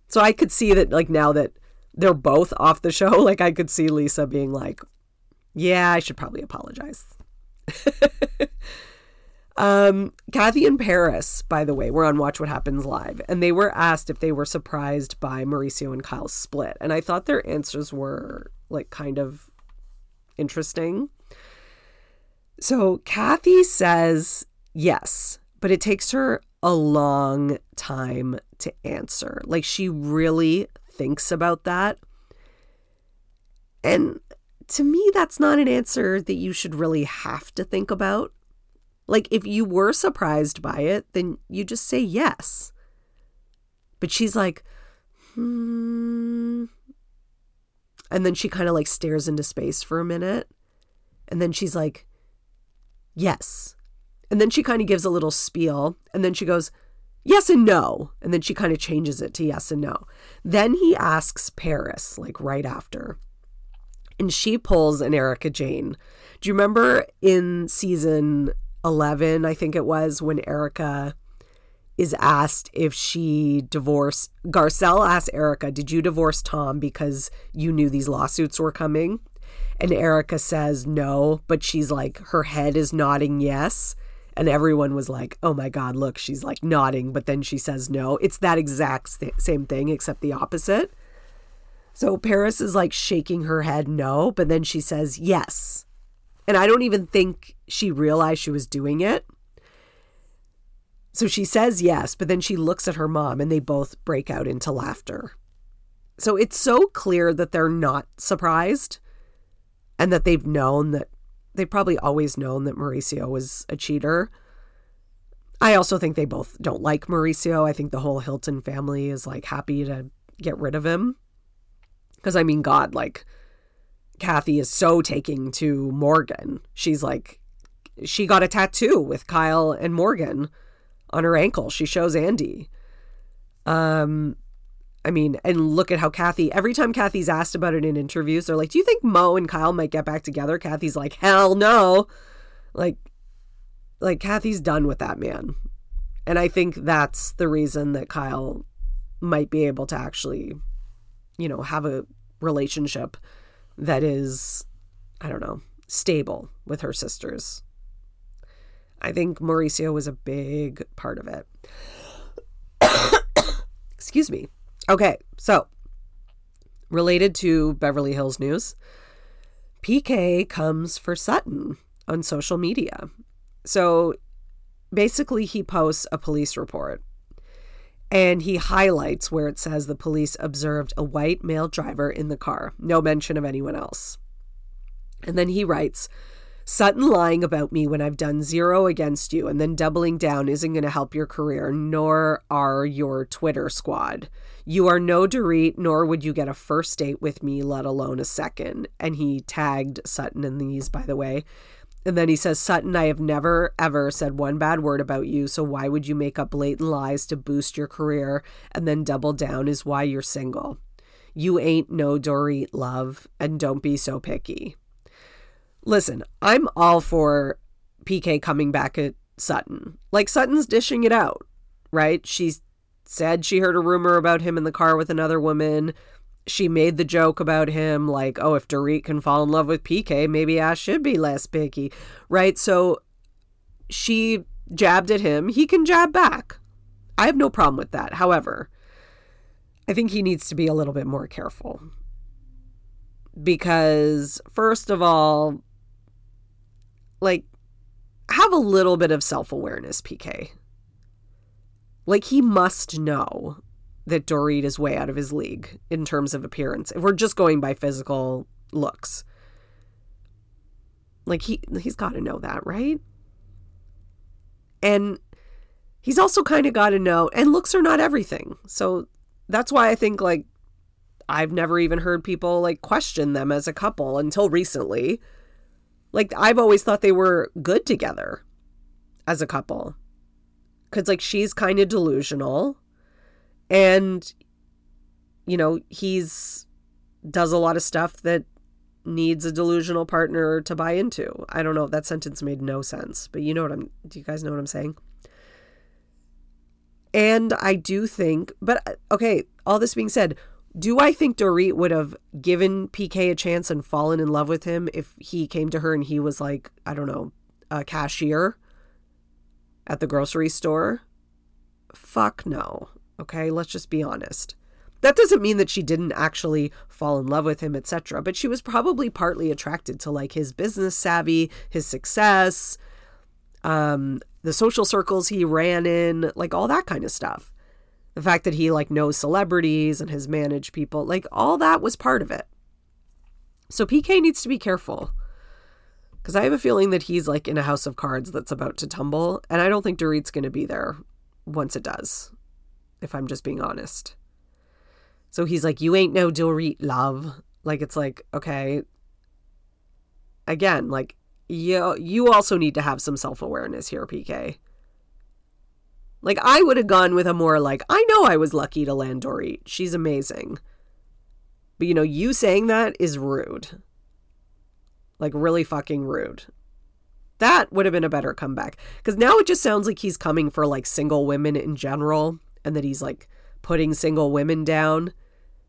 So I could see that like now that they're both off the show, *laughs* like I could see Lisa being like, yeah, I should probably apologize. *laughs* um, Kathy and Paris, by the way, were on Watch What Happens Live, and they were asked if they were surprised by Mauricio and Kyle's split. And I thought their answers were like kind of interesting. So Kathy says yes, but it takes her a long time to answer. Like she really thinks about that. And to me, that's not an answer that you should really have to think about. Like, if you were surprised by it, then you just say yes. But she's like, hmm. And then she kind of like stares into space for a minute. And then she's like, yes. And then she kind of gives a little spiel. And then she goes, yes and no. And then she kind of changes it to yes and no. Then he asks Paris, like right after, and she pulls an Erika Jayne. Do you remember in season 11, I think it was, when Erika is asked if she divorced? Garcelle asked Erika, Did you divorce Tom because you knew these lawsuits were coming? And Erika says no, but she's like, her head is nodding yes and everyone was like, "Oh my god, look, she's like nodding, but then she says no." It's that exact th- same thing except the opposite. So Paris is like shaking her head no, but then she says yes. And I don't even think she realized she was doing it. So she says yes, but then she looks at her mom and they both break out into laughter. So it's so clear that they're not surprised and that they've known that they've probably always known that Mauricio was a cheater. I also think they both don't like Mauricio. I think the whole Hilton family is like happy to get rid of him. Because I mean, God, like, Kathy is so taking to Morgan. She's like, she got a tattoo with Kyle and Morgan on her ankle. She shows Andy. Um, I mean, and look at how Kathy, every time Kathy's asked about it in interviews, they're like, Do you think Mo and Kyle might get back together? Kathy's like, Hell no. Like, like Kathy's done with that man. And I think that's the reason that Kyle might be able to actually, you know, have a relationship that is, I don't know, stable with her sisters. I think Mauricio was a big part of it. *coughs* Excuse me. Okay, so related to Beverly Hills News, PK comes for Sutton on social media. So basically, he posts a police report and he highlights where it says the police observed a white male driver in the car, no mention of anyone else. And then he writes, Sutton lying about me when I've done zero against you and then doubling down isn't going to help your career, nor are your Twitter squad. You are no Dorit, nor would you get a first date with me, let alone a second. And he tagged Sutton in these, by the way. And then he says, Sutton, I have never, ever said one bad word about you. So why would you make up blatant lies to boost your career and then double down is why you're single? You ain't no Dorit love, and don't be so picky. Listen, I'm all for PK coming back at Sutton. Like Sutton's dishing it out, right? She said she heard a rumor about him in the car with another woman she made the joke about him like, oh, if Dorit can fall in love with PK, maybe I should be less picky, right? So she jabbed at him. He can jab back. I have no problem with that. However, I think he needs to be a little bit more careful. Because, first of all, like, have a little bit of self awareness, PK. Like, he must know that Dorit is way out of his league in terms of appearance. If we're just going by physical looks. Like he he's got to know that, right? And he's also kind of got to know and looks are not everything. So that's why I think like I've never even heard people like question them as a couple until recently. Like I've always thought they were good together as a couple. Cuz like she's kind of delusional and you know he's does a lot of stuff that needs a delusional partner to buy into i don't know that sentence made no sense but you know what i'm do you guys know what i'm saying and i do think but uh, okay all this being said do I think Dorit would have given PK a chance and fallen in love with him if he came to her and he was like, I don't know, a cashier at the grocery store? Fuck no. Okay, let's just be honest. That doesn't mean that she didn't actually fall in love with him, etc., but she was probably partly attracted to like his business savvy, his success, um, the social circles he ran in, like all that kind of stuff. The fact that he like knows celebrities and has managed people, like all that was part of it. So PK needs to be careful. Because I have a feeling that he's like in a house of cards that's about to tumble, and I don't think Dorit's going to be there once it does if I'm just being honest. So he's like, You ain't no Dorit love. Like, it's like, okay. Again, like, you, you also need to have some self awareness here, PK. Like, I would have gone with a more like, I know I was lucky to land Dorit. She's amazing. But, you know, you saying that is rude. Like, really fucking rude. That would have been a better comeback. Because now it just sounds like he's coming for like single women in general and that he's like putting single women down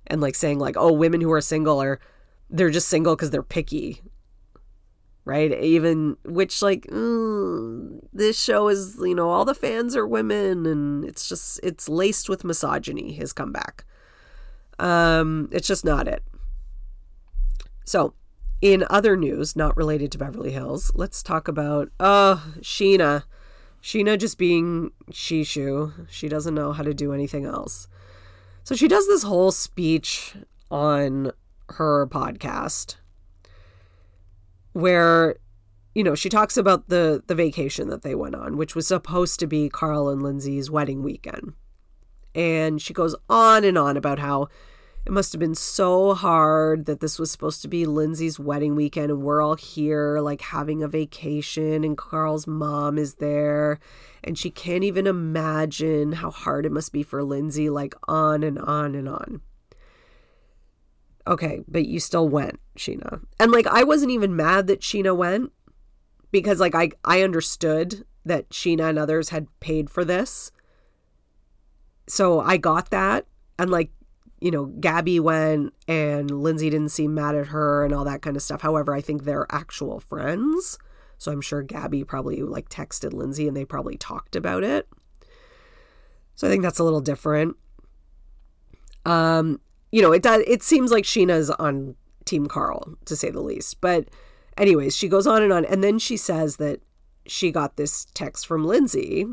and like saying like oh women who are single are they're just single because they're picky right even which like mm, this show is you know all the fans are women and it's just it's laced with misogyny his comeback um it's just not it so in other news not related to beverly hills let's talk about uh Scheana. Scheana just being Shishu. She doesn't know how to do anything else. So she does this whole speech on her podcast where you know, she talks about the the vacation that they went on, which was supposed to be Carl and Lindsay's wedding weekend. And she goes on and on about how it must have been so hard that this was supposed to be Lindsay's wedding weekend and we're all here like having a vacation and Carl's mom is there and she can't even imagine how hard it must be for Lindsay like on and on and on. Okay, but you still went, Scheana. And like I wasn't even mad that Scheana went because like I I understood that Scheana and others had paid for this. So I got that and like you know, Gabby went and Lindsay didn't seem mad at her and all that kind of stuff. However, I think they're actual friends. So I'm sure Gabby probably like texted Lindsay and they probably talked about it. So I think that's a little different. Um, you know, it does it seems like Scheana's on Team Carl, to say the least. But anyways, she goes on and on. And then she says that she got this text from Lindsay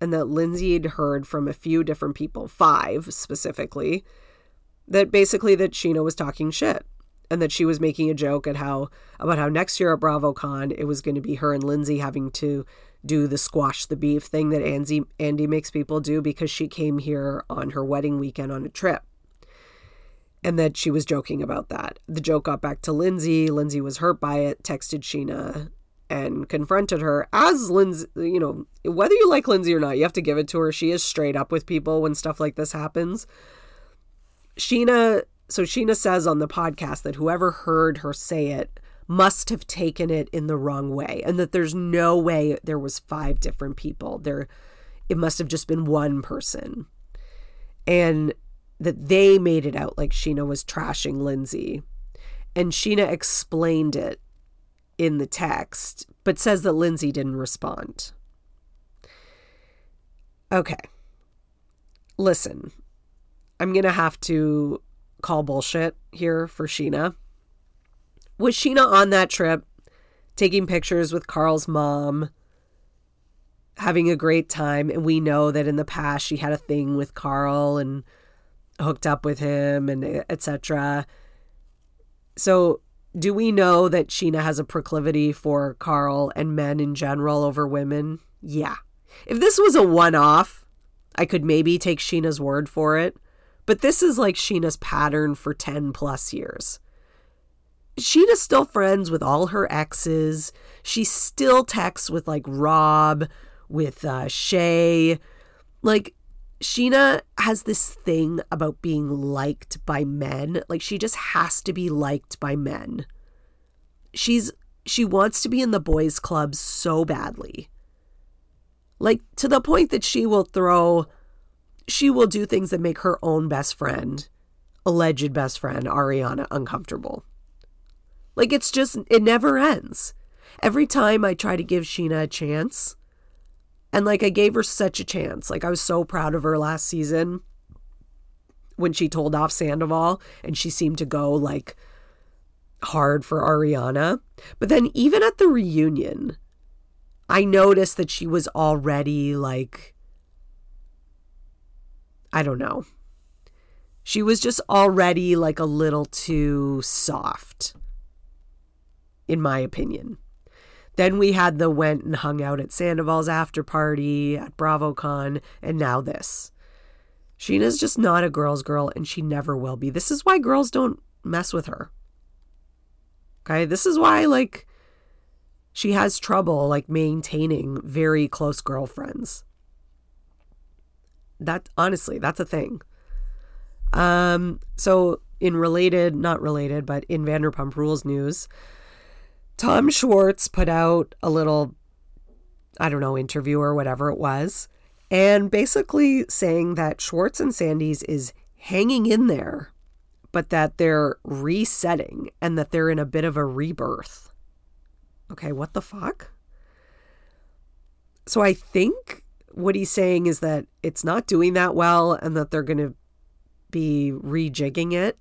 and that Lindsay had heard from a few different people, five specifically, that basically that Scheana was talking shit and that she was making a joke at how about how next year at BravoCon it was going to be her and Lindsay having to do the squash the beef thing that Andy Andy makes people do because she came here on her wedding weekend on a trip. And that she was joking about that. The joke got back to Lindsay. Lindsay was hurt by it, texted Scheana and confronted her as Lindsay, you know, whether you like Lindsay or not, you have to give it to her. She is straight up with people when stuff like this happens. Scheana, so Scheana says on the podcast that whoever heard her say it must have taken it in the wrong way and that there's no way there was five different people. There it must have just been one person. And that they made it out like Scheana was trashing Lindsay. And Scheana explained it in the text, but says that Lindsay didn't respond. Okay. Listen, I'm going to have to call bullshit here for Scheana. Was Scheana on that trip taking pictures with Carl's mom, having a great time? And we know that in the past she had a thing with Carl and hooked up with him and etc. So do we know that Scheana has a proclivity for Carl and men in general over women? Yeah. If this was a one off, I could maybe take Scheana's word for it. But this is like Scheana's pattern for 10 plus years. Scheana's still friends with all her exes. She still texts with like Rob, with uh, Shay. Like, Scheana has this thing about being liked by men. Like she just has to be liked by men. She's she wants to be in the boys club so badly. Like to the point that she will throw she will do things that make her own best friend, alleged best friend Ariana uncomfortable. Like it's just it never ends. Every time I try to give Scheana a chance, and like I gave her such a chance. Like I was so proud of her last season when she told off Sandoval and she seemed to go like hard for Ariana. But then even at the reunion, I noticed that she was already like I don't know. She was just already like a little too soft in my opinion. Then we had the went and hung out at Sandoval's after party at BravoCon, and now this. Scheana's just not a girl's girl, and she never will be. This is why girls don't mess with her. Okay, this is why, like, she has trouble, like, maintaining very close girlfriends. That, honestly, that's a thing. Um, so in related, not related, but in Vanderpump Rules news, Tom Schwartz put out a little, I don't know, interview or whatever it was, and basically saying that Schwartz and Sandy's is hanging in there, but that they're resetting and that they're in a bit of a rebirth. Okay, what the fuck? So I think what he's saying is that it's not doing that well and that they're going to be rejigging it.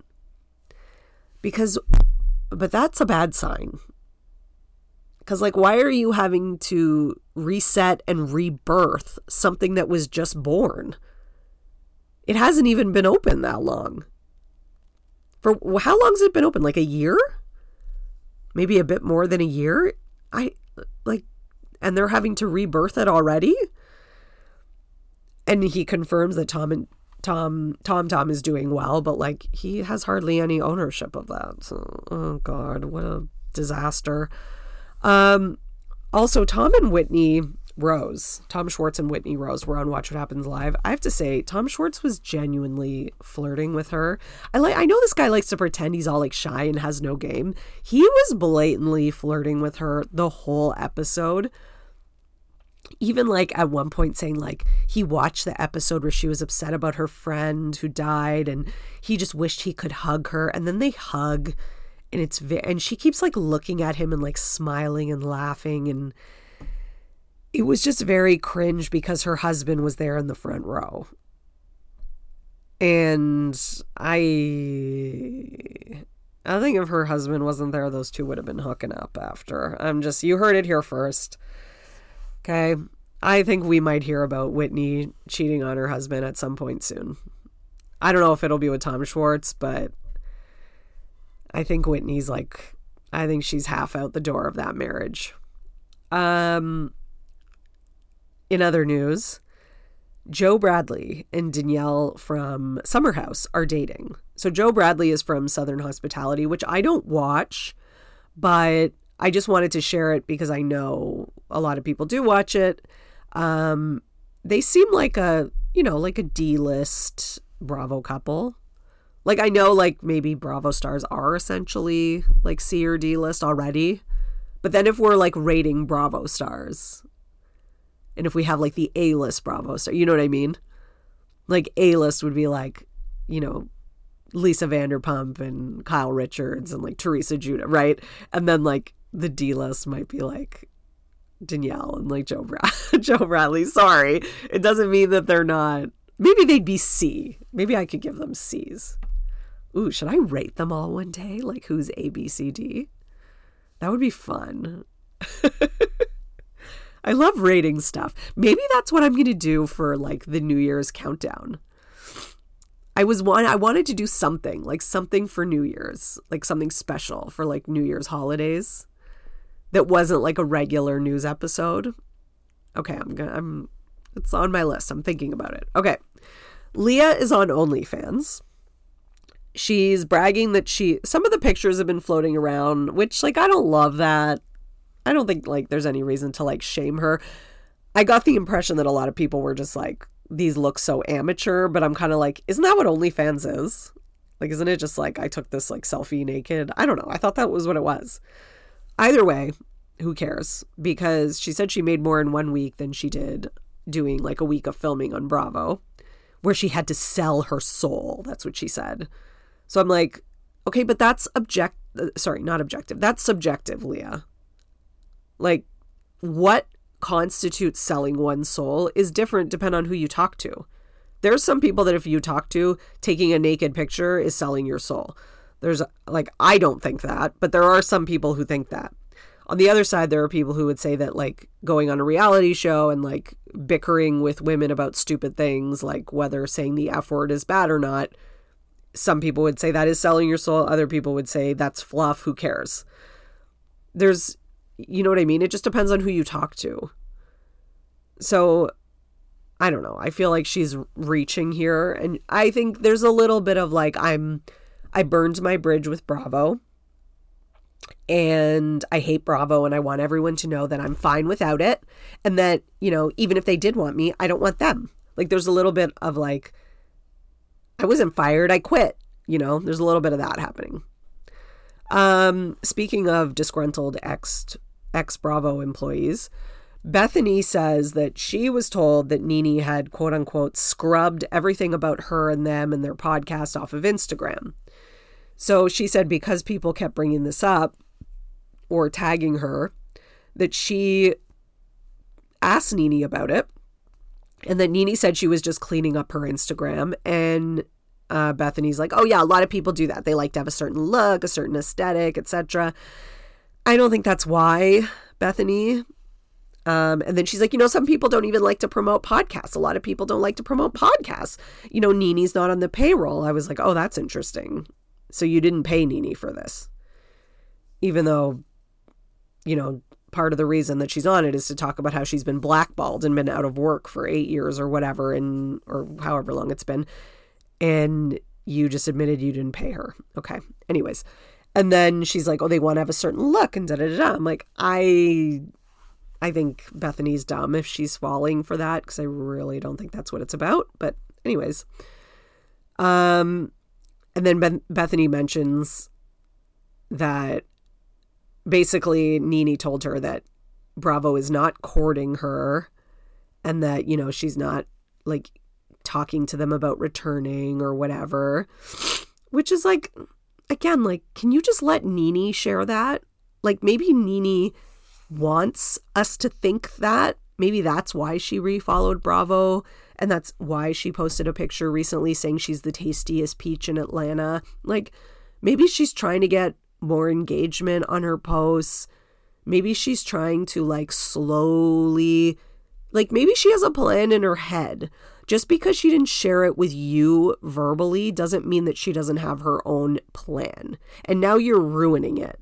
Because, but that's a bad sign. Because, like, why are you having to reset and rebirth something that was just born? It hasn't even been open that long. For how long has it been open? Like a year? Maybe a bit more than a year? I like, and they're having to rebirth it already? And he confirms that Tom and Tom Tom Tom is doing well, but like he has hardly any ownership of that. So, oh God, what a disaster. Um, also, Tom and Whitney Rose, Tom Schwartz and Whitney Rose were on Watch What Happens Live. I have to say, Tom Schwartz was genuinely flirting with her. I like I know this guy likes to pretend he's all like shy and has no game. He was blatantly flirting with her the whole episode. Even like at one point saying like he watched the episode where she was upset about her friend who died and he just wished he could hug her and then they hug and it's ve- and she keeps like looking at him and like smiling and laughing and it was just very cringe because her husband was there in the front row. And i i think if her husband wasn't there those two would have been hooking up after. I'm just you heard it here first okay? I think we might hear about whitney cheating on her husband at some point soon. I don't know if it'll be with tom schwartz but I think Whitney's like, I think she's half out the door of that marriage. Um, in other news, Joe Bradley and Danielle from Summer House are dating. So Joe Bradley is from Southern Hospitality, which I don't watch, but I just wanted to share it because I know a lot of people do watch it. Um, they seem like a, you know, like a D list Bravo couple. Like I know like maybe Bravo stars are essentially like C or D list already. But then if we're like rating Bravo stars and if we have like the A list Bravo star, you know what I mean? Like A list would be like, you know, Lisa Vanderpump and Kyle Richards and like Teresa Giudice, right? And then like the D list might be like Danielle and like Joe Brad- *laughs* Joe Bradley. Sorry, it doesn't mean that they're not. Maybe they'd be C. Maybe I could give them C's. Ooh, should I rate them all one day? Like who's A, B, C, D? That would be fun. *laughs* I love rating stuff. Maybe that's what I'm going to do for like the New Year's countdown. I was one I wanted to do something, like something for New Year's, like something special for like New Year's holidays that wasn't like a regular news episode. Okay, I'm going to I'm it's on my list. I'm thinking about it. Okay. Leah is on OnlyFans. She's bragging that she some of the pictures have been floating around, which like I don't love that. I don't think like there's any reason to like shame her. I got the impression that a lot of people were just like these look so amateur, but I'm kind of like, isn't that what OnlyFans is? Like, isn't it just like I took this like selfie naked? I don't know. I thought that was what it was. Either way, who cares? Because she said she made more in one week than she did doing like a week of filming on Bravo, where she had to sell her soul. That's what she said. So I'm like, okay, but that's object. Uh, sorry, not objective. That's subjective, Leah. Like, what constitutes selling one's soul is different depending on who you talk to. There's some people that if you talk to, taking a naked picture is selling your soul. There's like, I don't think that, but there are some people who think that. On the other side, there are people who would say that like going on a reality show and like bickering with women about stupid things, like whether saying the F word is bad or not, some people would say that is selling your soul. Other people would say that's fluff. Who cares? There's you know what I mean? It just depends on who you talk to. So I don't know. I feel like she's reaching here and I think there's a little bit of like I'm I burned my bridge with Bravo. And I hate Bravo and I want everyone to know that I'm fine without it and that, you know, even if they did want me, I don't want them. Like there's a little bit of like I wasn't fired, I quit. You know, there's a little bit of that happening. Um, speaking of disgruntled ex ex Bravo employees. Bethenny says that she was told that NeNe had quote unquote scrubbed everything about her and them and their podcast off of Instagram. So she said because people kept bringing this up or tagging her, that she asked NeNe about it. And then NeNe said she was just cleaning up her Instagram. And uh, Bethenny's like, oh, yeah, a lot of people do that. They like to have a certain look, a certain aesthetic, etc. I don't think that's why, Bethenny. Um, and then she's like, you know, some people don't even like to promote podcasts. A lot of people don't like to promote podcasts. You know, NeNe's not on the payroll. I was like, oh, that's interesting. So you didn't pay NeNe for this. Even though, you know, part of the reason that she's on it is to talk about how she's been blackballed and been out of work for eight years or whatever, and or however long it's been. And you just admitted you didn't pay her. Okay. Anyways, and then she's like, "Oh, they want to have a certain look," and da da da. I'm like, I, I think Bethenny's dumb if she's falling for that because I really don't think that's what it's about. But anyways, um, and then ben- Bethenny mentions that basically NeNe told her that Bravo is not courting her, and that you know she's not like talking to them about returning or whatever, which is like again, like, can you just let NeNe share that? Like, maybe NeNe wants us to think that. Maybe that's why she refollowed Bravo. And that's why she posted a picture recently saying she's the tastiest peach in Atlanta. Like, maybe she's trying to get more engagement on her posts. Maybe she's trying to, like, slowly, like, maybe she has a plan in her head just because she didn't share it with you verbally doesn't mean that she doesn't have her own plan. And now you're ruining it.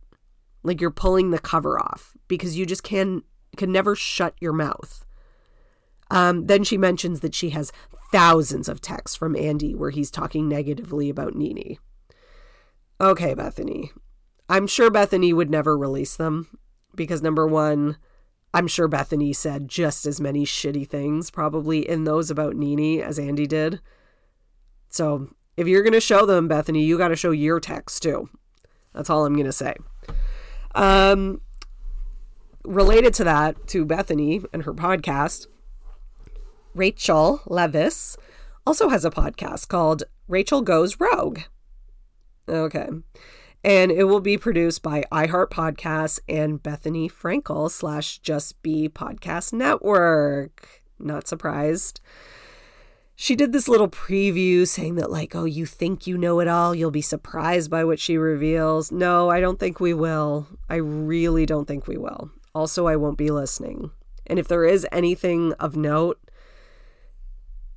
Like you're pulling the cover off because you just can can never shut your mouth. Um, then she mentions that she has thousands of texts from Andy where he's talking negatively about NeNe. Okay, Bethenny. I'm sure Bethenny would never release them. because number one, I'm sure Bethenny said just as many shitty things probably in those about Nene as Andy did. So if you're going to show them, Bethenny, you got to show your text too. That's all I'm going to say. Um, related to that, to Bethenny and her podcast, Rachel Leviss also has a podcast called Rachel Goes Rogue. Okay. And it will be produced by iHeart Podcasts and Bethenny Frankel slash Just B Podcast Network. Not surprised. She did this little preview saying that, like, oh, you think you know it all. You'll be surprised by what she reveals. No, I don't think we will. I really don't think we will. Also, I won't be listening. And if there is anything of note,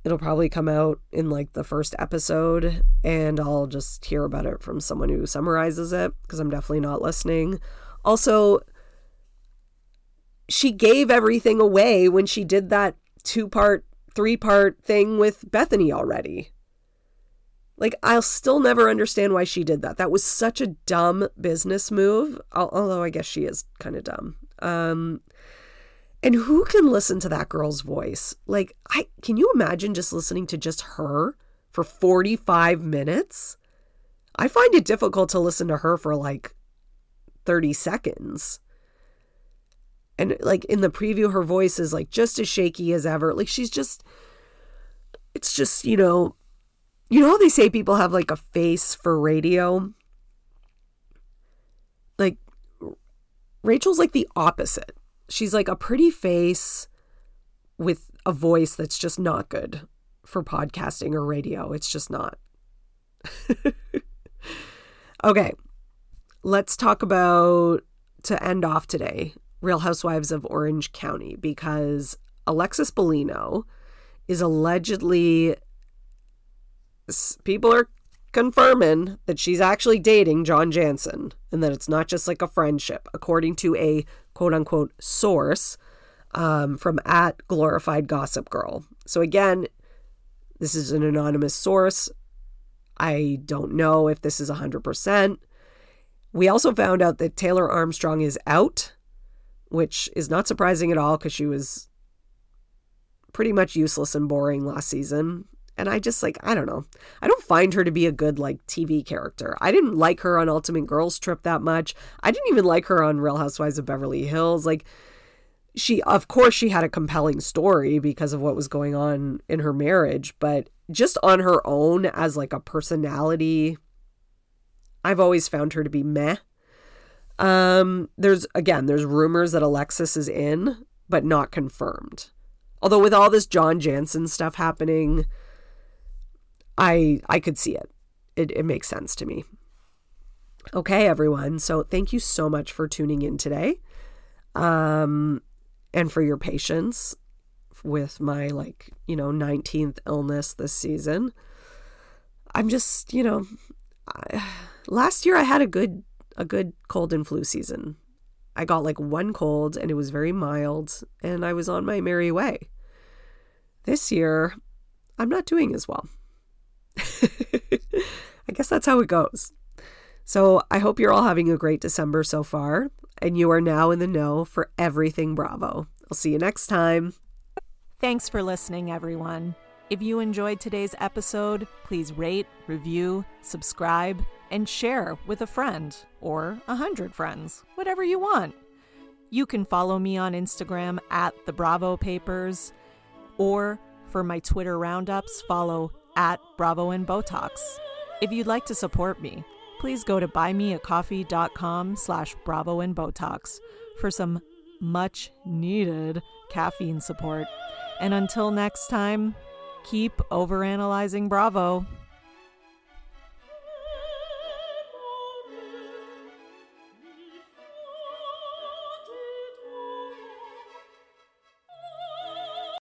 it'll probably come out in like the first episode and I'll just hear about it from someone who summarizes it because I'm definitely not listening. Also, she gave everything away when she did that two part, three part thing with Bethenny already. Like, I'll still never understand why she did that. That was such a dumb business move, although I guess she is kind of dumb. Um, and who can listen to that girl's voice? Like, I can you imagine just listening to just her for 45 minutes? I find it difficult to listen to her for like 30 seconds. And like in the preview, her voice is like just as shaky as ever. Like she's just, it's just, you know, you know how they say people have like a face for radio? Like, Rachel's like the opposite she's like a pretty face with a voice that's just not good for podcasting or radio. It's just not. *laughs* okay. Let's talk about to end off today Real Housewives of Orange County because Alexis Bellino is allegedly people are confirming that she's actually dating John Janssen and that it's not just like a friendship, according to a quote unquote source um, from at glorified gossip girl. So again, this is an anonymous source. I don't know if this is 100%. We also found out that Taylor Armstrong is out, which is not surprising at all because she was pretty much useless and boring last season. And I just like, I don't know. I don't find her to be a good like TV character. I didn't like her on Ultimate Girls Trip that much. I didn't even like her on Real Housewives of Beverly Hills. Like she of course she had a compelling story because of what was going on in her marriage, but just on her own as like a personality, I've always found her to be meh. Um there's again, there's rumors that Alexis is in, but not confirmed. Although with all this John Janssen stuff happening, I I could see it. It it makes sense to me. Okay, everyone. So thank you so much for tuning in today. Um and for your patience with my like, you know, 19th illness this season. I'm just, you know, I, *sighs* last year I had a good a good cold and flu season. I got like one cold and it was very mild and I was on my merry way. This year, I'm not doing as well. *laughs* I guess that's how it goes. So I hope you're all having a great December so far, and you are now in the know for everything Bravo. I'll see you next time. Thanks for listening, everyone. If you enjoyed today's episode, please rate, review, subscribe, and share with a friend or a hundred friends, whatever you want. You can follow me on Instagram at the Bravo Papers, or for my Twitter roundups, follow at Bravo and Botox. If you'd like to support me, please go to buymeacoffee.com slash Bravo and Botox for some much needed caffeine support. And until next time, keep overanalyzing Bravo.